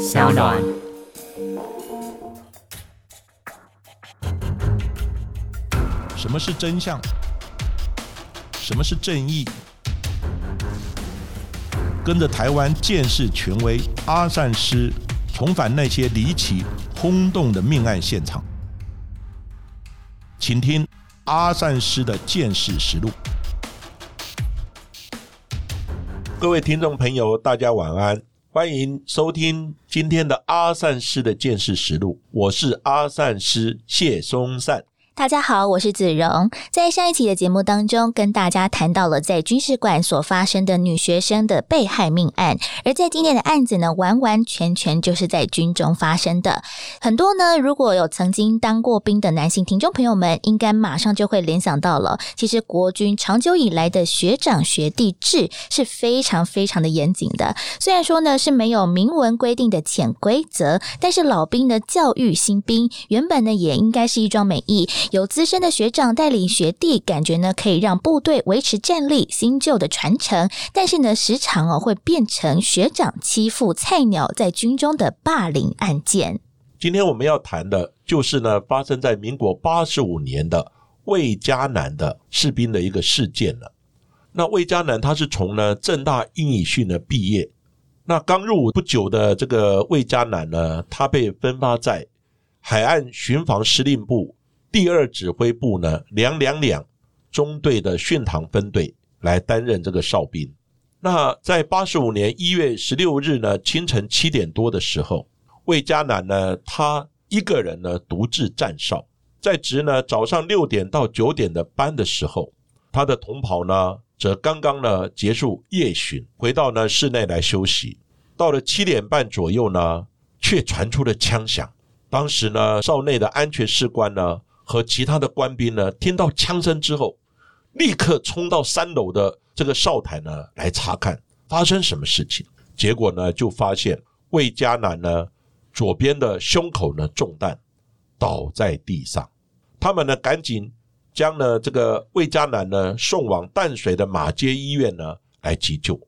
小暖。什么是真相？什么是正义？跟着台湾建士权威阿善师，重返那些离奇轰动的命案现场，请听阿善师的见识实录。各位听众朋友，大家晚安，欢迎收听今天的阿善师的见识实录。我是阿善师谢松善。大家好，我是子荣。在上一期的节目当中，跟大家谈到了在军事馆所发生的女学生的被害命案。而在今天的案子呢，完完全全就是在军中发生的。很多呢，如果有曾经当过兵的男性听众朋友们，应该马上就会联想到了。其实国军长久以来的学长学弟制是非常非常的严谨的。虽然说呢是没有明文规定的潜规则，但是老兵的教育新兵，原本呢也应该是一桩美意。有资深的学长带领学弟，感觉呢可以让部队维持战力、新旧的传承。但是呢，时常哦会变成学长欺负菜鸟在军中的霸凌案件。今天我们要谈的就是呢，发生在民国八十五年的魏家南的士兵的一个事件了。那魏家南他是从呢正大英语训呢毕业，那刚入伍不久的这个魏家南呢，他被分发在海岸巡防司令部。第二指挥部呢，两两两中队的训堂分队来担任这个哨兵。那在八十五年一月十六日呢，清晨七点多的时候，魏家南呢，他一个人呢独自站哨，在值呢早上六点到九点的班的时候，他的同袍呢则刚刚呢结束夜巡，回到呢室内来休息。到了七点半左右呢，却传出了枪响。当时呢，哨内的安全士官呢。和其他的官兵呢，听到枪声之后，立刻冲到三楼的这个哨台呢来查看发生什么事情。结果呢，就发现魏家南呢左边的胸口呢中弹，倒在地上。他们呢赶紧将呢这个魏家南呢送往淡水的马街医院呢来急救，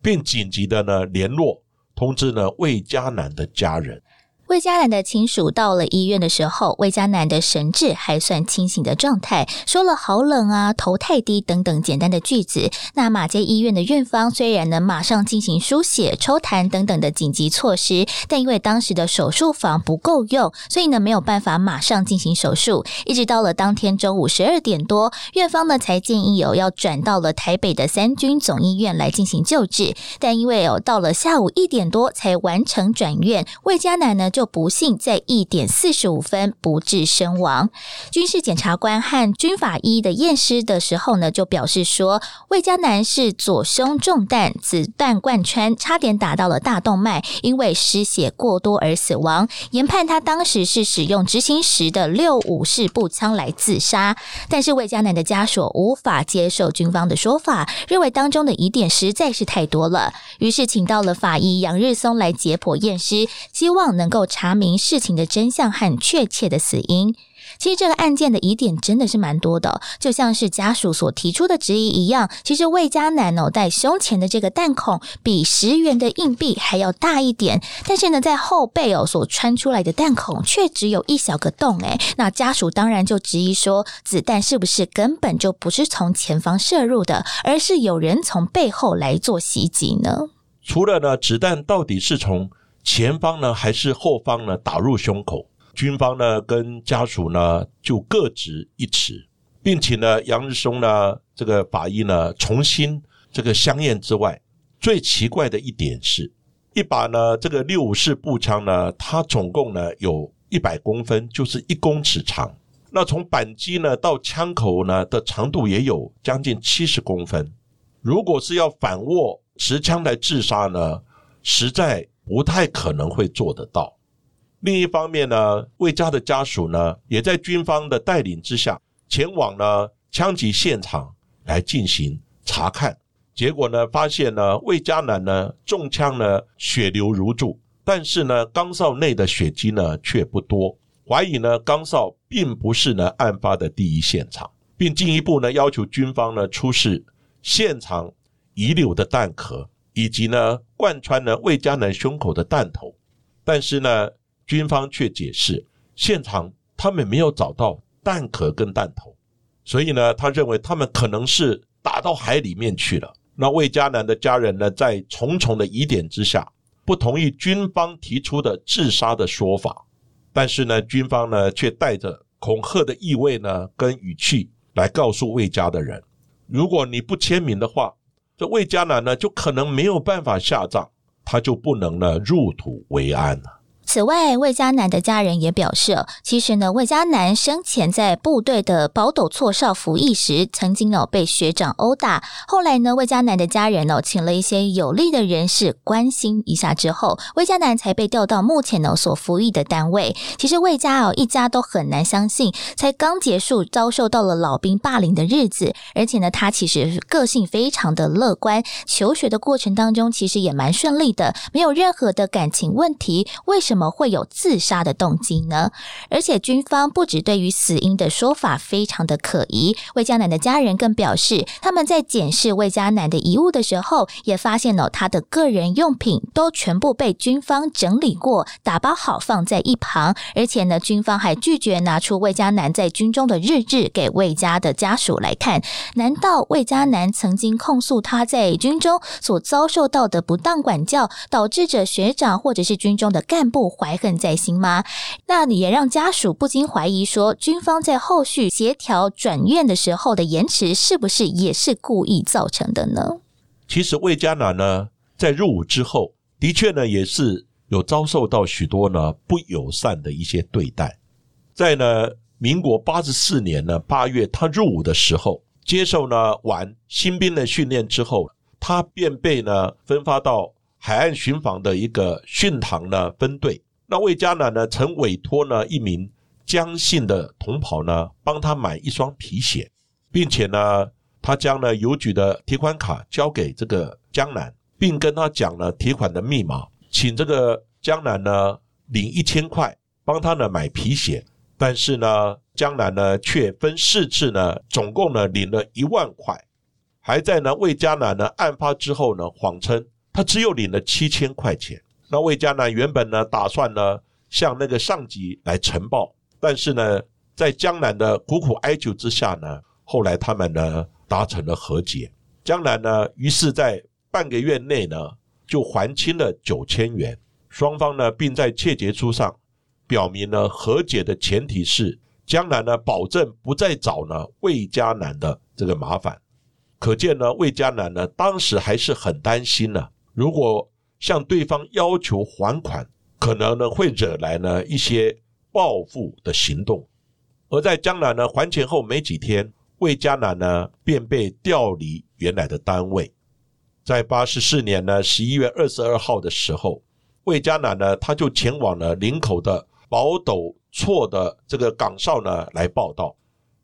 并紧急的呢联络通知呢魏家南的家人。魏佳楠的亲属到了医院的时候，魏佳楠的神志还算清醒的状态，说了“好冷啊，头太低”等等简单的句子。那马街医院的院方虽然能马上进行输血、抽痰等等的紧急措施，但因为当时的手术房不够用，所以呢没有办法马上进行手术。一直到了当天中午十二点多，院方呢才建议有要转到了台北的三军总医院来进行救治。但因为有到了下午一点多才完成转院，魏佳楠呢。就不幸在一点四十五分不治身亡。军事检察官和军法医的验尸的时候呢，就表示说，魏家南是左胸中弹，子弹贯穿，差点打到了大动脉，因为失血过多而死亡。研判他当时是使用执行时的六五式步枪来自杀。但是魏家南的家属无法接受军方的说法，认为当中的疑点实在是太多了，于是请到了法医杨日松来解剖验尸，希望能够。查明事情的真相和确切的死因。其实这个案件的疑点真的是蛮多的，就像是家属所提出的质疑一样。其实魏家男哦，在胸前的这个弹孔比十元的硬币还要大一点，但是呢，在后背哦所穿出来的弹孔却只有一小个洞。诶，那家属当然就质疑说，子弹是不是根本就不是从前方射入的，而是有人从背后来做袭击呢？除了呢，子弹到底是从？前方呢还是后方呢？打入胸口，军方呢跟家属呢就各执一词，并且呢杨日松呢这个法医呢重新这个相验之外，最奇怪的一点是，一把呢这个六五式步枪呢，它总共呢有一百公分，就是一公尺长。那从扳机呢到枪口呢的长度也有将近七十公分。如果是要反握持枪来自杀呢，实在。不太可能会做得到。另一方面呢，魏家的家属呢，也在军方的带领之下，前往呢枪击现场来进行查看。结果呢，发现呢魏家男呢中枪呢血流如注，但是呢钢哨内的血迹呢却不多，怀疑呢钢哨并不是呢案发的第一现场，并进一步呢要求军方呢出示现场遗留的弹壳。以及呢，贯穿呢魏家南胸口的弹头，但是呢，军方却解释，现场他们没有找到弹壳跟弹头，所以呢，他认为他们可能是打到海里面去了。那魏佳南的家人呢，在重重的疑点之下，不同意军方提出的自杀的说法。但是呢，军方呢却带着恐吓的意味呢，跟语气来告诉魏家的人：如果你不签名的话，这魏佳南呢就可能没有办法下葬。他就不能呢入土为安了。此外，魏家南的家人也表示，其实呢，魏家南生前在部队的宝斗错少服役时，曾经哦被学长殴打。后来呢，魏家南的家人哦请了一些有利的人士关心一下之后，魏家南才被调到目前呢所服役的单位。其实魏家哦一家都很难相信，才刚结束遭受到了老兵霸凌的日子，而且呢，他其实个性非常的乐观，求学的过程当中其实也蛮顺利的，没有任何的感情问题。为什么？会有自杀的动机呢？而且军方不止对于死因的说法非常的可疑，魏佳楠的家人更表示，他们在检视魏佳楠的遗物的时候，也发现了他的个人用品都全部被军方整理过、打包好放在一旁，而且呢，军方还拒绝拿出魏佳楠在军中的日志给魏家的家属来看。难道魏佳楠曾经控诉他在军中所遭受到的不当管教，导致着学长或者是军中的干部？怀恨在心吗？那也让家属不禁怀疑说，军方在后续协调转院的时候的延迟，是不是也是故意造成的呢？其实魏家南呢，在入伍之后，的确呢，也是有遭受到许多呢不友善的一些对待。在呢民国八十四年呢八月，他入伍的时候，接受呢完新兵的训练之后，他便被呢分发到。海岸巡防的一个训堂呢分队，那魏家南呢曾委托呢一名江姓的同袍呢帮他买一双皮鞋，并且呢他将呢邮局的提款卡交给这个江南，并跟他讲了提款的密码，请这个江南呢领一千块帮他呢买皮鞋，但是呢江南呢却分四次呢总共呢领了一万块，还在呢魏家南呢案发之后呢谎称。他只有领了七千块钱。那魏家南原本呢，打算呢向那个上级来呈报，但是呢，在江南的苦苦哀求之下呢，后来他们呢达成了和解。江南呢，于是在半个月内呢就还清了九千元。双方呢，并在切结书上表明了和解的前提是江南呢保证不再找呢魏家南的这个麻烦。可见呢，魏家南呢当时还是很担心呢。如果向对方要求还款，可能呢会惹来呢一些报复的行动。而在江南呢还钱后没几天，魏家南呢便被调离原来的单位。在八十四年呢十一月二十二号的时候，魏家南呢他就前往了林口的宝斗错的这个岗哨呢来报道。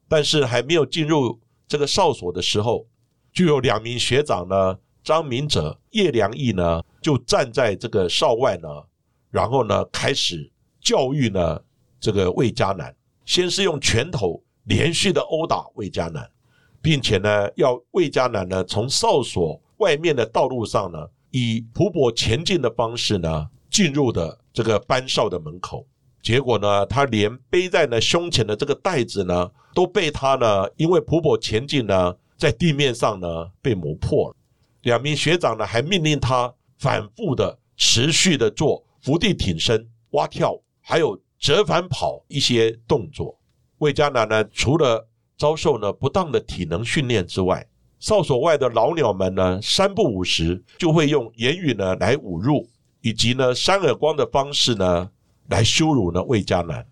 但是还没有进入这个哨所的时候，就有两名学长呢。张明哲、叶良义呢，就站在这个哨外呢，然后呢，开始教育呢这个魏家南。先是用拳头连续的殴打魏家南，并且呢，要魏家南呢从哨所外面的道路上呢，以仆泊前进的方式呢，进入的这个班哨的门口。结果呢，他连背在呢胸前的这个袋子呢，都被他呢，因为仆泊前进呢，在地面上呢被磨破了。两名学长呢，还命令他反复的、持续的做伏地挺身、蛙跳，还有折返跑一些动作。魏佳楠呢，除了遭受呢不当的体能训练之外，哨所外的老鸟们呢，三不五时就会用言语呢来侮辱，以及呢扇耳光的方式呢来羞辱呢魏佳楠，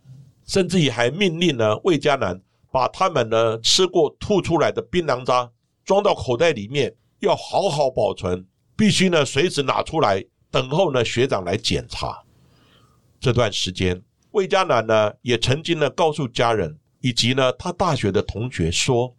甚至于还命令呢魏佳楠把他们呢吃过吐出来的槟榔渣装到口袋里面。要好好保存，必须呢随时拿出来，等候呢学长来检查。这段时间，魏家楠呢也曾经呢告诉家人以及呢他大学的同学说，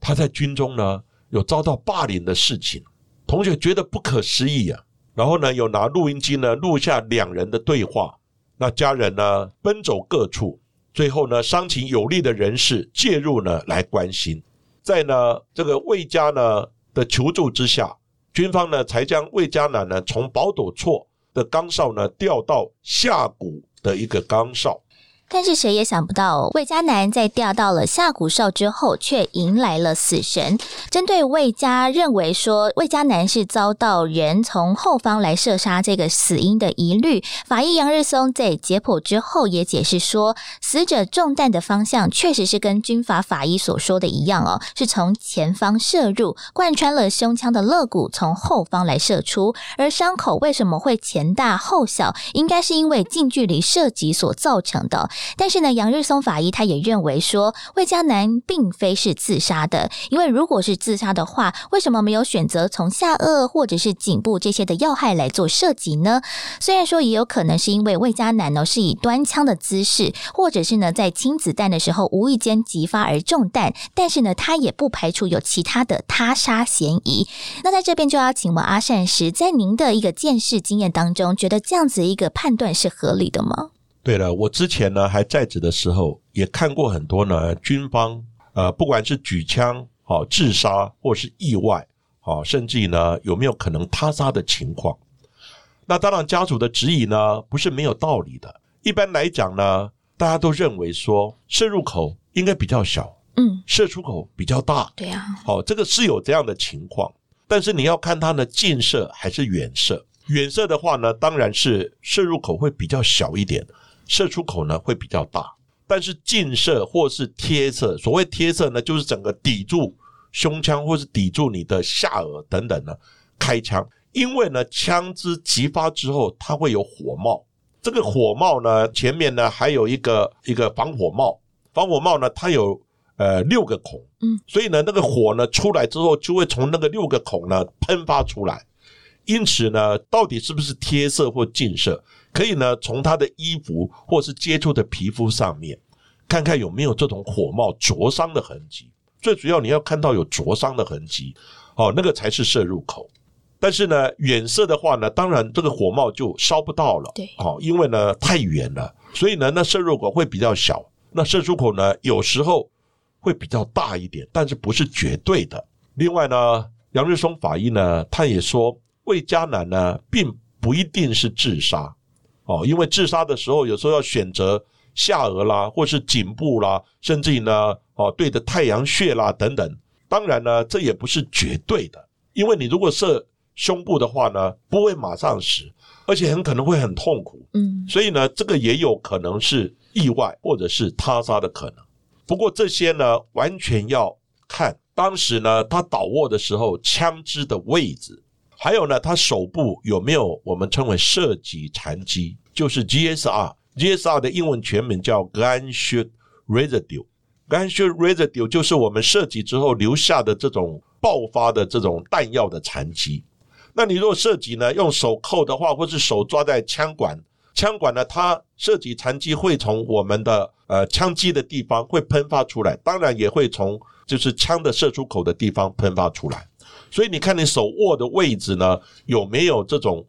他在军中呢有遭到霸凌的事情，同学觉得不可思议啊。然后呢有拿录音机呢录下两人的对话，那家人呢奔走各处，最后呢伤情有利的人士介入呢来关心，在呢这个魏家呢。的求助之下，军方呢才将魏家南呢从宝斗错的岗哨呢调到下谷的一个岗哨。但是谁也想不到，魏家男在调到了下谷哨之后，却迎来了死神。针对魏家认为说魏家男是遭到人从后方来射杀这个死因的疑虑，法医杨日松在解剖之后也解释说，死者中弹的方向确实是跟军法法医所说的一样哦，是从前方射入，贯穿了胸腔的肋骨，从后方来射出。而伤口为什么会前大后小，应该是因为近距离射击所造成的。但是呢，杨日松法医他也认为说，魏家南并非是自杀的，因为如果是自杀的话，为什么没有选择从下颚或者是颈部这些的要害来做射击呢？虽然说也有可能是因为魏家南呢是以端枪的姿势，或者是呢在清子弹的时候无意间击发而中弹，但是呢他也不排除有其他的他杀嫌疑。那在这边就要请问阿善时，在您的一个见识经验当中，觉得这样子一个判断是合理的吗？对了，我之前呢还在职的时候，也看过很多呢军方呃，不管是举枪好自杀，或是意外好，甚至于呢有没有可能他杀的情况。那当然家属的质疑呢不是没有道理的。一般来讲呢，大家都认为说射入口应该比较小，嗯，射出口比较大，对呀，好，这个是有这样的情况。但是你要看它的近射还是远射。远射的话呢，当然是射入口会比较小一点。射出口呢会比较大，但是近射或是贴射，所谓贴射呢，就是整个抵住胸腔或是抵住你的下颚等等呢开枪，因为呢枪支击发之后它会有火帽，这个火帽呢前面呢还有一个一个防火帽，防火帽呢它有呃六个孔，嗯，所以呢那个火呢出来之后就会从那个六个孔呢喷发出来，因此呢到底是不是贴射或近射？可以呢，从他的衣服或是接触的皮肤上面，看看有没有这种火冒灼伤的痕迹。最主要你要看到有灼伤的痕迹，哦，那个才是射入口。但是呢，远射的话呢，当然这个火冒就烧不到了，对，哦，因为呢太远了，所以呢那射入口会比较小，那射出口呢有时候会比较大一点，但是不是绝对的。另外呢，杨日松法医呢他也说，魏佳楠呢并不一定是自杀。哦，因为自杀的时候，有时候要选择下颚啦，或是颈部啦，甚至于呢，哦，对着太阳穴啦等等。当然呢，这也不是绝对的，因为你如果射胸部的话呢，不会马上死，而且很可能会很痛苦。嗯，所以呢，这个也有可能是意外或者是他杀的可能。不过这些呢，完全要看当时呢他倒卧的时候枪支的位置。还有呢，他手部有没有我们称为射击残迹，就是 GSR。GSR 的英文全名叫 gunshot residue。gunshot residue 就是我们射击之后留下的这种爆发的这种弹药的残迹。那你如果射击呢，用手扣的话，或是手抓在枪管，枪管呢，它射击残迹会从我们的呃枪击的地方会喷发出来，当然也会从就是枪的射出口的地方喷发出来。所以你看，你手握的位置呢，有没有这种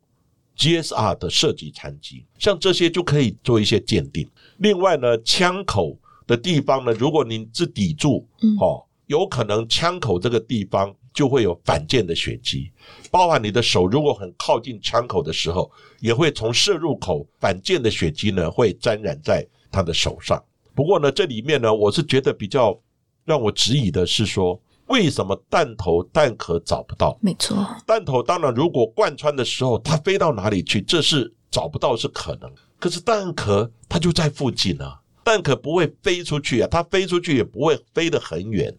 GSR 的设计残疾？像这些就可以做一些鉴定。另外呢，枪口的地方呢，如果您是抵住，哦，有可能枪口这个地方就会有反溅的血迹。包含你的手如果很靠近枪口的时候，也会从射入口反溅的血迹呢，会沾染在他的手上。不过呢，这里面呢，我是觉得比较让我质疑的是说。为什么弹头弹壳找不到？没错，弹头当然如果贯穿的时候，它飞到哪里去，这是找不到是可能。可是弹壳它就在附近啊，弹壳不会飞出去啊，它飞出去也不会飞得很远。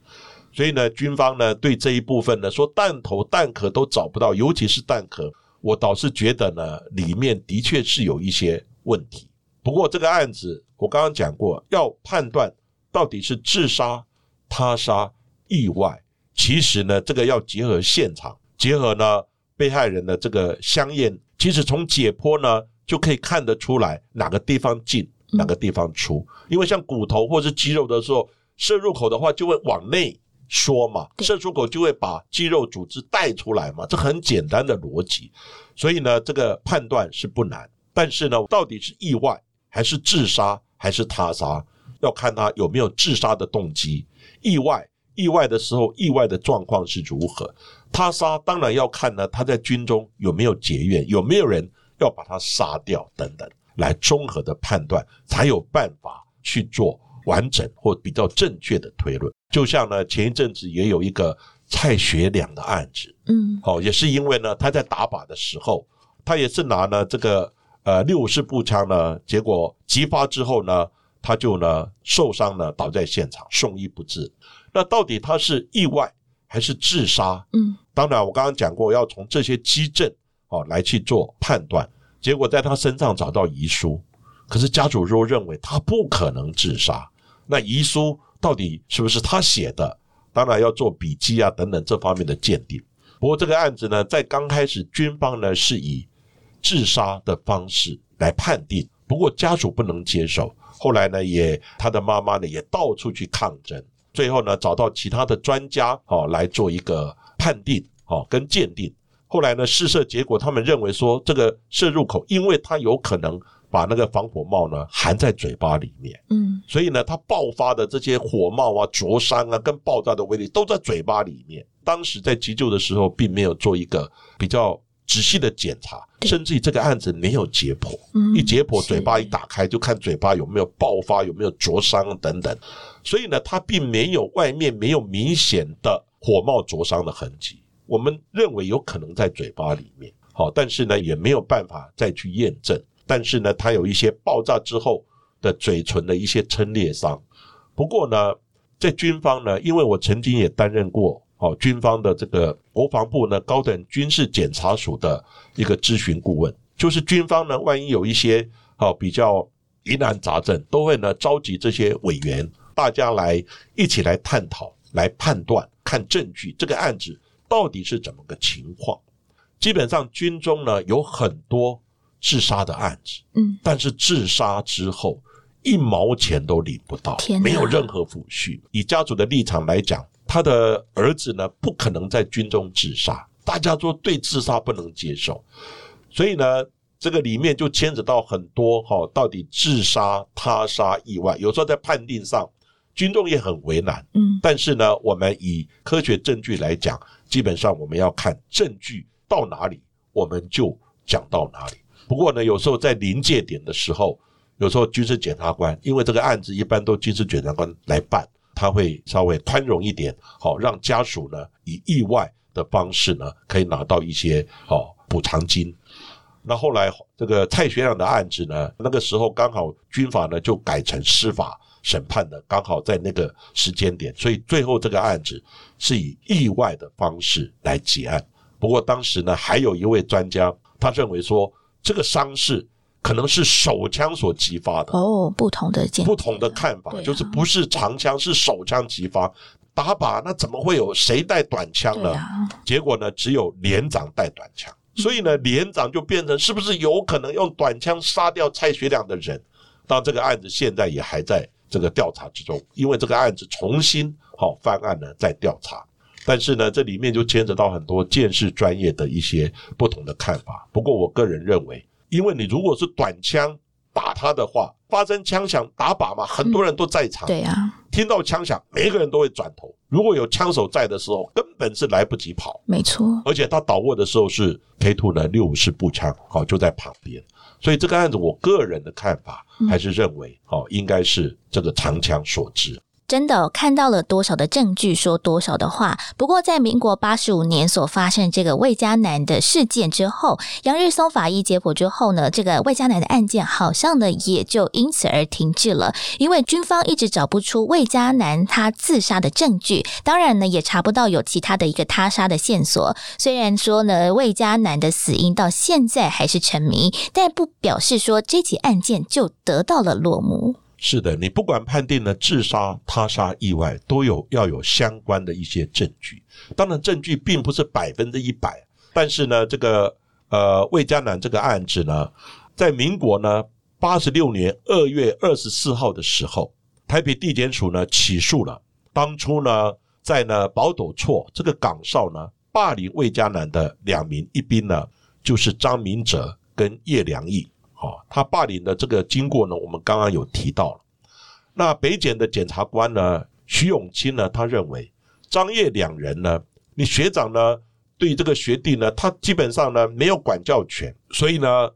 所以呢，军方呢对这一部分呢说弹头弹壳都找不到，尤其是弹壳，我倒是觉得呢里面的确是有一些问题。不过这个案子我刚刚讲过，要判断到底是自杀、他杀。意外，其实呢，这个要结合现场，结合呢被害人的这个香验，其实从解剖呢就可以看得出来哪个地方进，哪个地方出。因为像骨头或是肌肉的时候，射入口的话就会往内缩嘛，射出口就会把肌肉组织带出来嘛，这很简单的逻辑。所以呢，这个判断是不难，但是呢，到底是意外还是自杀还是他杀，要看他有没有自杀的动机。意外。意外的时候，意外的状况是如何？他杀当然要看呢，他在军中有没有结怨，有没有人要把他杀掉等等，来综合的判断，才有办法去做完整或比较正确的推论。就像呢，前一阵子也有一个蔡学良的案子，嗯，哦，也是因为呢，他在打靶的时候，他也是拿呢这个呃六五式步枪呢，结果击发之后呢，他就呢受伤呢倒在现场，送医不治。那到底他是意外还是自杀？嗯，当然我刚刚讲过，要从这些基证哦来去做判断。结果在他身上找到遗书，可是家属都认为他不可能自杀。那遗书到底是不是他写的？当然要做笔记啊等等这方面的鉴定。不过这个案子呢，在刚开始军方呢是以自杀的方式来判定，不过家属不能接受。后来呢，也他的妈妈呢也到处去抗争，最后呢找到其他的专家哦来做一个判定哦跟鉴定。后来呢，试射结果，他们认为说这个射入口，因为它有可能把那个防火帽呢含在嘴巴里面，嗯，所以呢，它爆发的这些火帽啊、灼伤啊、跟爆炸的威力都在嘴巴里面。当时在急救的时候，并没有做一个比较仔细的检查，甚至于这个案子没有解剖，嗯一解剖嘴巴一打开，就看嘴巴有没有爆发、有没有灼伤等等。所以呢，它并没有外面没有明显的火冒灼伤的痕迹。我们认为有可能在嘴巴里面，好，但是呢也没有办法再去验证。但是呢，它有一些爆炸之后的嘴唇的一些撑裂伤。不过呢，在军方呢，因为我曾经也担任过哦军方的这个国防部呢高等军事检察署的一个咨询顾问，就是军方呢万一有一些哦比较疑难杂症，都会呢召集这些委员，大家来一起来探讨、来判断、看证据，这个案子到底是怎么个情况。基本上军中呢有很多自杀的案子，嗯，但是自杀之后一毛钱都领不到没有任何抚恤。以家族的立场来讲，他的儿子呢不可能在军中自杀，大家说对自杀不能接受，所以呢，这个里面就牵扯到很多哈、到底自杀、他杀、意外，有时候在判定上，军中也很为难。嗯，但是呢，我们以科学证据来讲，基本上我们要看证据到哪里，我们就讲到哪里。不过呢，有时候在临界点的时候，有时候军事检察官，因为这个案子一般都军事检察官来办，他会稍微宽容一点，好让家属呢以意外的方式呢可以拿到一些哦补偿金。那后来这个蔡学良的案子呢，那个时候刚好军法呢就改成司法审判的，刚好在那个时间点，所以最后这个案子是以意外的方式来结案。不过当时呢，还有一位专家，他认为说这个伤势可能是手枪所激发的，哦，不同的见，不同的看法啊就是不是长枪是手枪激发。打靶那怎么会有谁带短枪呢？结果呢，只有连长带短枪，所以呢，连长就变成是不是有可能用短枪杀掉蔡学良的人？当然，这个案子现在也还在这个调查之中，因为这个案子重新好、翻案呢，在调查。但是呢，这里面就牵扯到很多见识专业的一些不同的看法。不过，我个人认为，因为你如果是短枪打他的话，发生枪响打靶嘛，很多人都在场，对啊，听到枪响，每一个人都会转头。如果有枪手在的时候，根本是来不及跑。没错，而且他倒卧的时候是 K two 呢六五式步枪，好就在旁边，所以这个案子我个人的看法嗯还是认为，哦应该是这个长枪所致。真的看到了多少的证据，说多少的话。不过，在民国八十五年所发生这个魏家南的事件之后，杨日松法医解剖之后呢，这个魏家南的案件好像呢也就因此而停滞了，因为军方一直找不出魏家南他自杀的证据，当然呢也查不到有其他的一个他杀的线索。虽然说呢魏家南的死因到现在还是沉迷，但不表示说这起案件就得到了落幕。是的，你不管判定了自杀、他杀、意外，都有要有相关的一些证据。当然，证据并不是百分之一百，但是呢，这个呃魏家南这个案子呢，在民国呢八十六年二月二十四号的时候，台北地检署呢起诉了当初呢在呢宝斗错这个岗哨呢霸凌魏家南的两名一兵呢，就是张明哲跟叶良义。好、他霸凌的这个经过呢，我们刚刚有提到了。那北检的检察官呢，徐永清呢，他认为张叶两人呢，你学长呢对这个学弟呢，他基本上呢没有管教权，所以呢，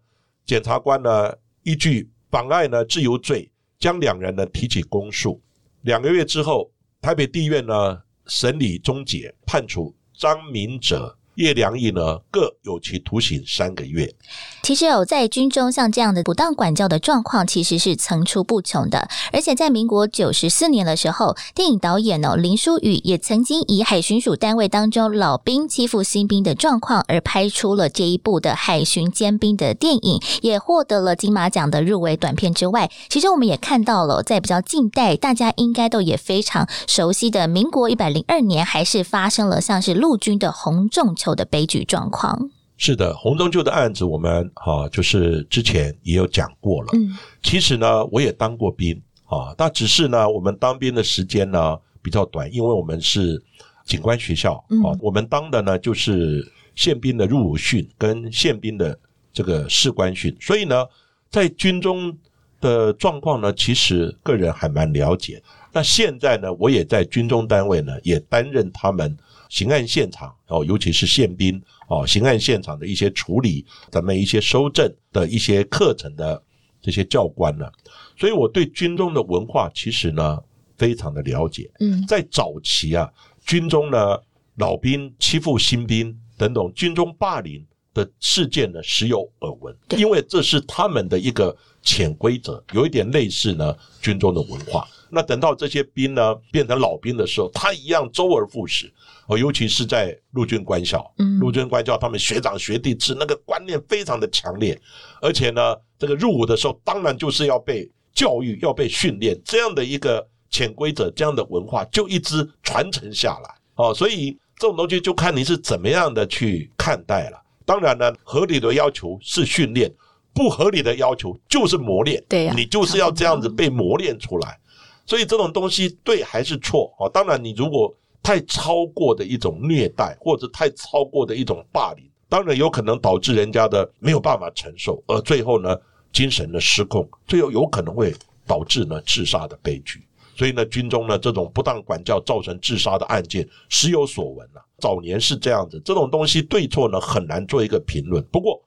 检察官呢依据妨碍呢自由罪，将两人呢提起公诉。两个月之后，台北地院呢审理终结，判处张明哲。叶良义呢，各有期徒刑三个月。其实有在军中像这样的不当管教的状况，其实是层出不穷的。而且在民国九十四年的时候，电影导演哦林书宇也曾经以海巡署单位当中老兵欺负新兵的状况，而拍出了这一部的海巡尖兵的电影，也获得了金马奖的入围短片之外，其实我们也看到了，在比较近代，大家应该都也非常熟悉的民国一百零二年，还是发生了像是陆军的红中球。的悲剧状况是的，洪中秋的案子，我们哈就是之前也有讲过了。嗯，其实呢，我也当过兵啊，但只是呢，我们当兵的时间呢比较短，因为我们是警官学校啊，我们当的呢就是宪兵的入伍训跟宪兵的这个士官训，所以呢，在军中的状况呢，其实个人还蛮了解。那现在呢，我也在军中单位呢，也担任他们。刑案现场哦，尤其是宪兵哦，刑案现场的一些处理，咱们一些收证的一些课程的这些教官呢，所以我对军中的文化其实呢非常的了解。嗯，在早期啊，军中呢老兵欺负新兵等等，军中霸凌的事件呢时有耳闻，因为这是他们的一个潜规则，有一点类似呢军中的文化。那等到这些兵呢变成老兵的时候，他一样周而复始。哦，尤其是在陆军官校，陆军官校他们学长学弟制那个观念非常的强烈，而且呢，这个入伍的时候当然就是要被教育、要被训练，这样的一个潜规则、这样的文化就一直传承下来。哦，所以这种东西就看你是怎么样的去看待了。当然呢，合理的要求是训练，不合理的要求就是磨练。对，你就是要这样子被磨练出来。所以这种东西对还是错？啊，当然你如果。太超过的一种虐待，或者太超过的一种霸凌，当然有可能导致人家的没有办法承受，而最后呢，精神的失控，最后有可能会导致呢自杀的悲剧。所以呢，军中呢这种不当管教造成自杀的案件时有所闻啊。早年是这样子，这种东西对错呢很难做一个评论。不过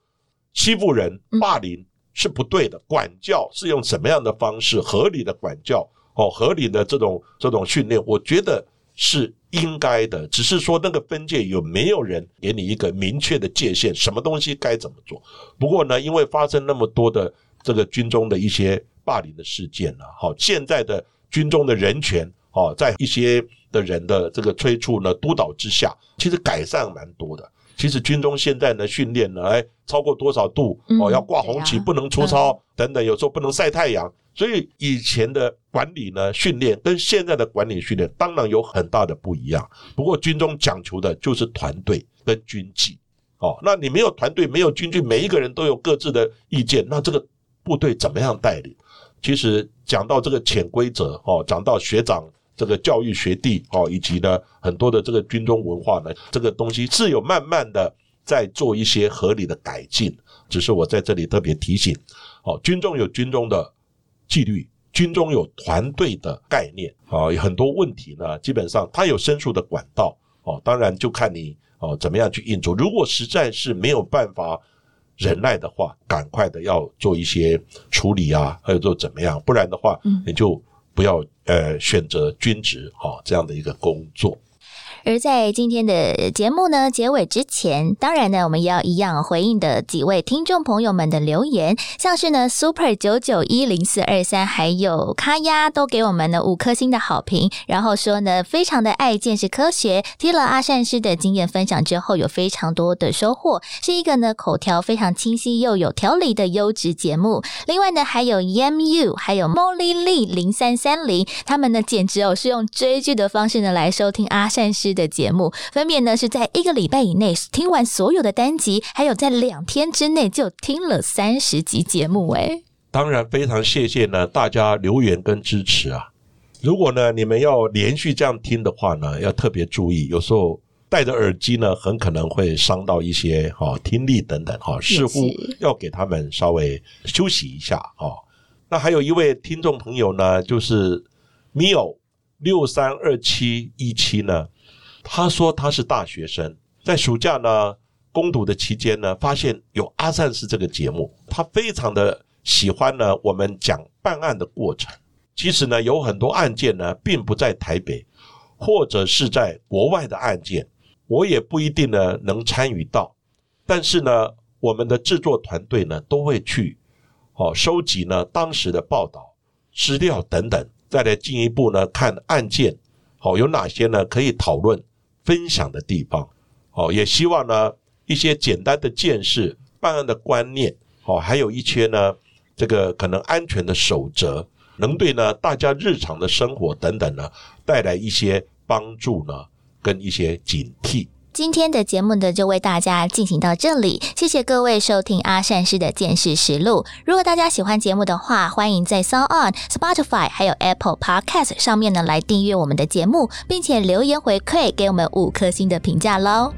欺负人、霸凌是不对的，管教是用什么样的方式？合理的管教哦，合理的这种这种训练，我觉得是。应该的，只是说那个分界有没有人给你一个明确的界限，什么东西该怎么做？不过呢，因为发生那么多的这个军中的一些霸凌的事件了，好，现在的军中的人权，哦，在一些的人的这个催促呢、督导之下，其实改善蛮多的。其实军中现在呢训练呢，哎，超过多少度哦，要挂红旗，不能出操等等，有时候不能晒太阳。所以以前的管理呢，训练跟现在的管理训练当然有很大的不一样。不过军中讲求的就是团队跟军纪。哦，那你没有团队，没有军纪，每一个人都有各自的意见，那这个部队怎么样带领？其实讲到这个潜规则，哦，讲到学长这个教育学弟，哦，以及呢很多的这个军中文化呢，这个东西是有慢慢的在做一些合理的改进。只是我在这里特别提醒，哦，军中有军中的。纪律，军中有团队的概念啊，很多问题呢，基本上它有申诉的管道哦，当然就看你哦怎么样去应酬。如果实在是没有办法忍耐的话，赶快的要做一些处理啊，还有做怎么样，不然的话，你就不要呃选择军职哈这样的一个工作。而在今天的节目呢结尾之前，当然呢，我们也要一样回应的几位听众朋友们的留言，像是呢 Super 九九一零四二三，还有卡亚都给我们的五颗星的好评，然后说呢非常的爱见识科学，听了阿善师的经验分享之后，有非常多的收获，是一个呢口条非常清晰又有条理的优质节目。另外呢，还有 YMU，还有 Molly Lee 零三三零，他们呢简直哦是用追剧的方式呢来收听阿善师。的节目分别呢是在一个礼拜以内听完所有的单集，还有在两天之内就听了三十集节目。哎，当然非常谢谢呢大家留言跟支持啊！如果呢你们要连续这样听的话呢，要特别注意，有时候戴着耳机呢，很可能会伤到一些哈听力等等哈，似乎要给他们稍微休息一下哈。那还有一位听众朋友呢，就是 Mio 六三二七一七呢。他说他是大学生，在暑假呢攻读的期间呢，发现有阿善师这个节目，他非常的喜欢呢，我们讲办案的过程。其实呢，有很多案件呢，并不在台北，或者是在国外的案件，我也不一定呢能参与到。但是呢，我们的制作团队呢，都会去，哦，收集呢当时的报道资料等等，再来进一步呢看案件，好有哪些呢可以讨论分享的地方。哦，也希望呢一些简单的见识、办案的观念，哦，还有一些呢这个可能安全的守则。能对呢大家日常的生活等等呢带来一些帮助呢，跟一些警惕。今天的节目呢就为大家进行到这里，谢谢各位收听阿善师的见识实录。如果大家喜欢节目的话，欢迎在 Sound On、Spotify 还有 Apple Podcast 上面呢来订阅我们的节目，并且留言回馈给我们五颗星的评价喽。